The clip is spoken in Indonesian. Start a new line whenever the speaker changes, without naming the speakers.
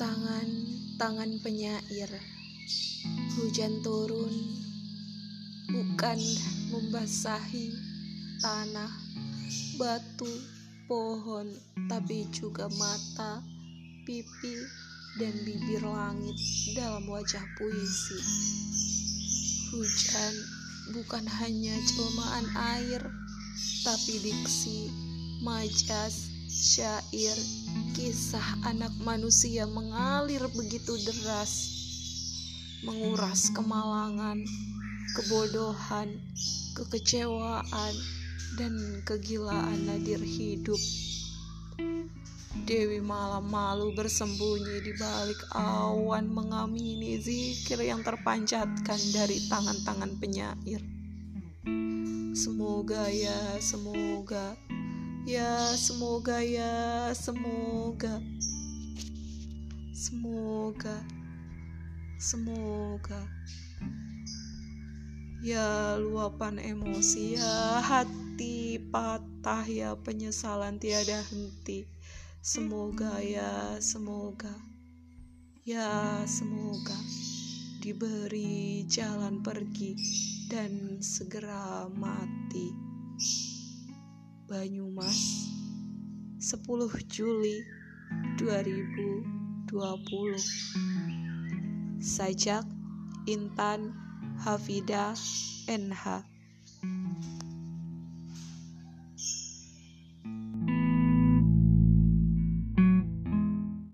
tangan penyair. Hujan turun bukan membasahi tanah, batu, pohon, tapi juga mata, pipi, dan bibir langit dalam wajah puisi. Hujan bukan hanya jelmaan air, tapi diksi, majas, syair, kisah anak manusia mengalir begitu deras, menguras kemalangan, kebodohan, kekecewaan, dan kegilaan nadir hidup. Dewi malam malu bersembunyi di balik awan mengamini zikir yang terpanjatkan dari tangan-tangan penyair. Semoga ya, semoga Ya, semoga ya, semoga. Semoga. Semoga. Ya, luapan emosi ya, hati patah ya, penyesalan tiada henti. Semoga ya, semoga. Ya, semoga diberi jalan pergi dan segera mati. Banyumas 10 Juli 2020 Sajak Intan Hafida NH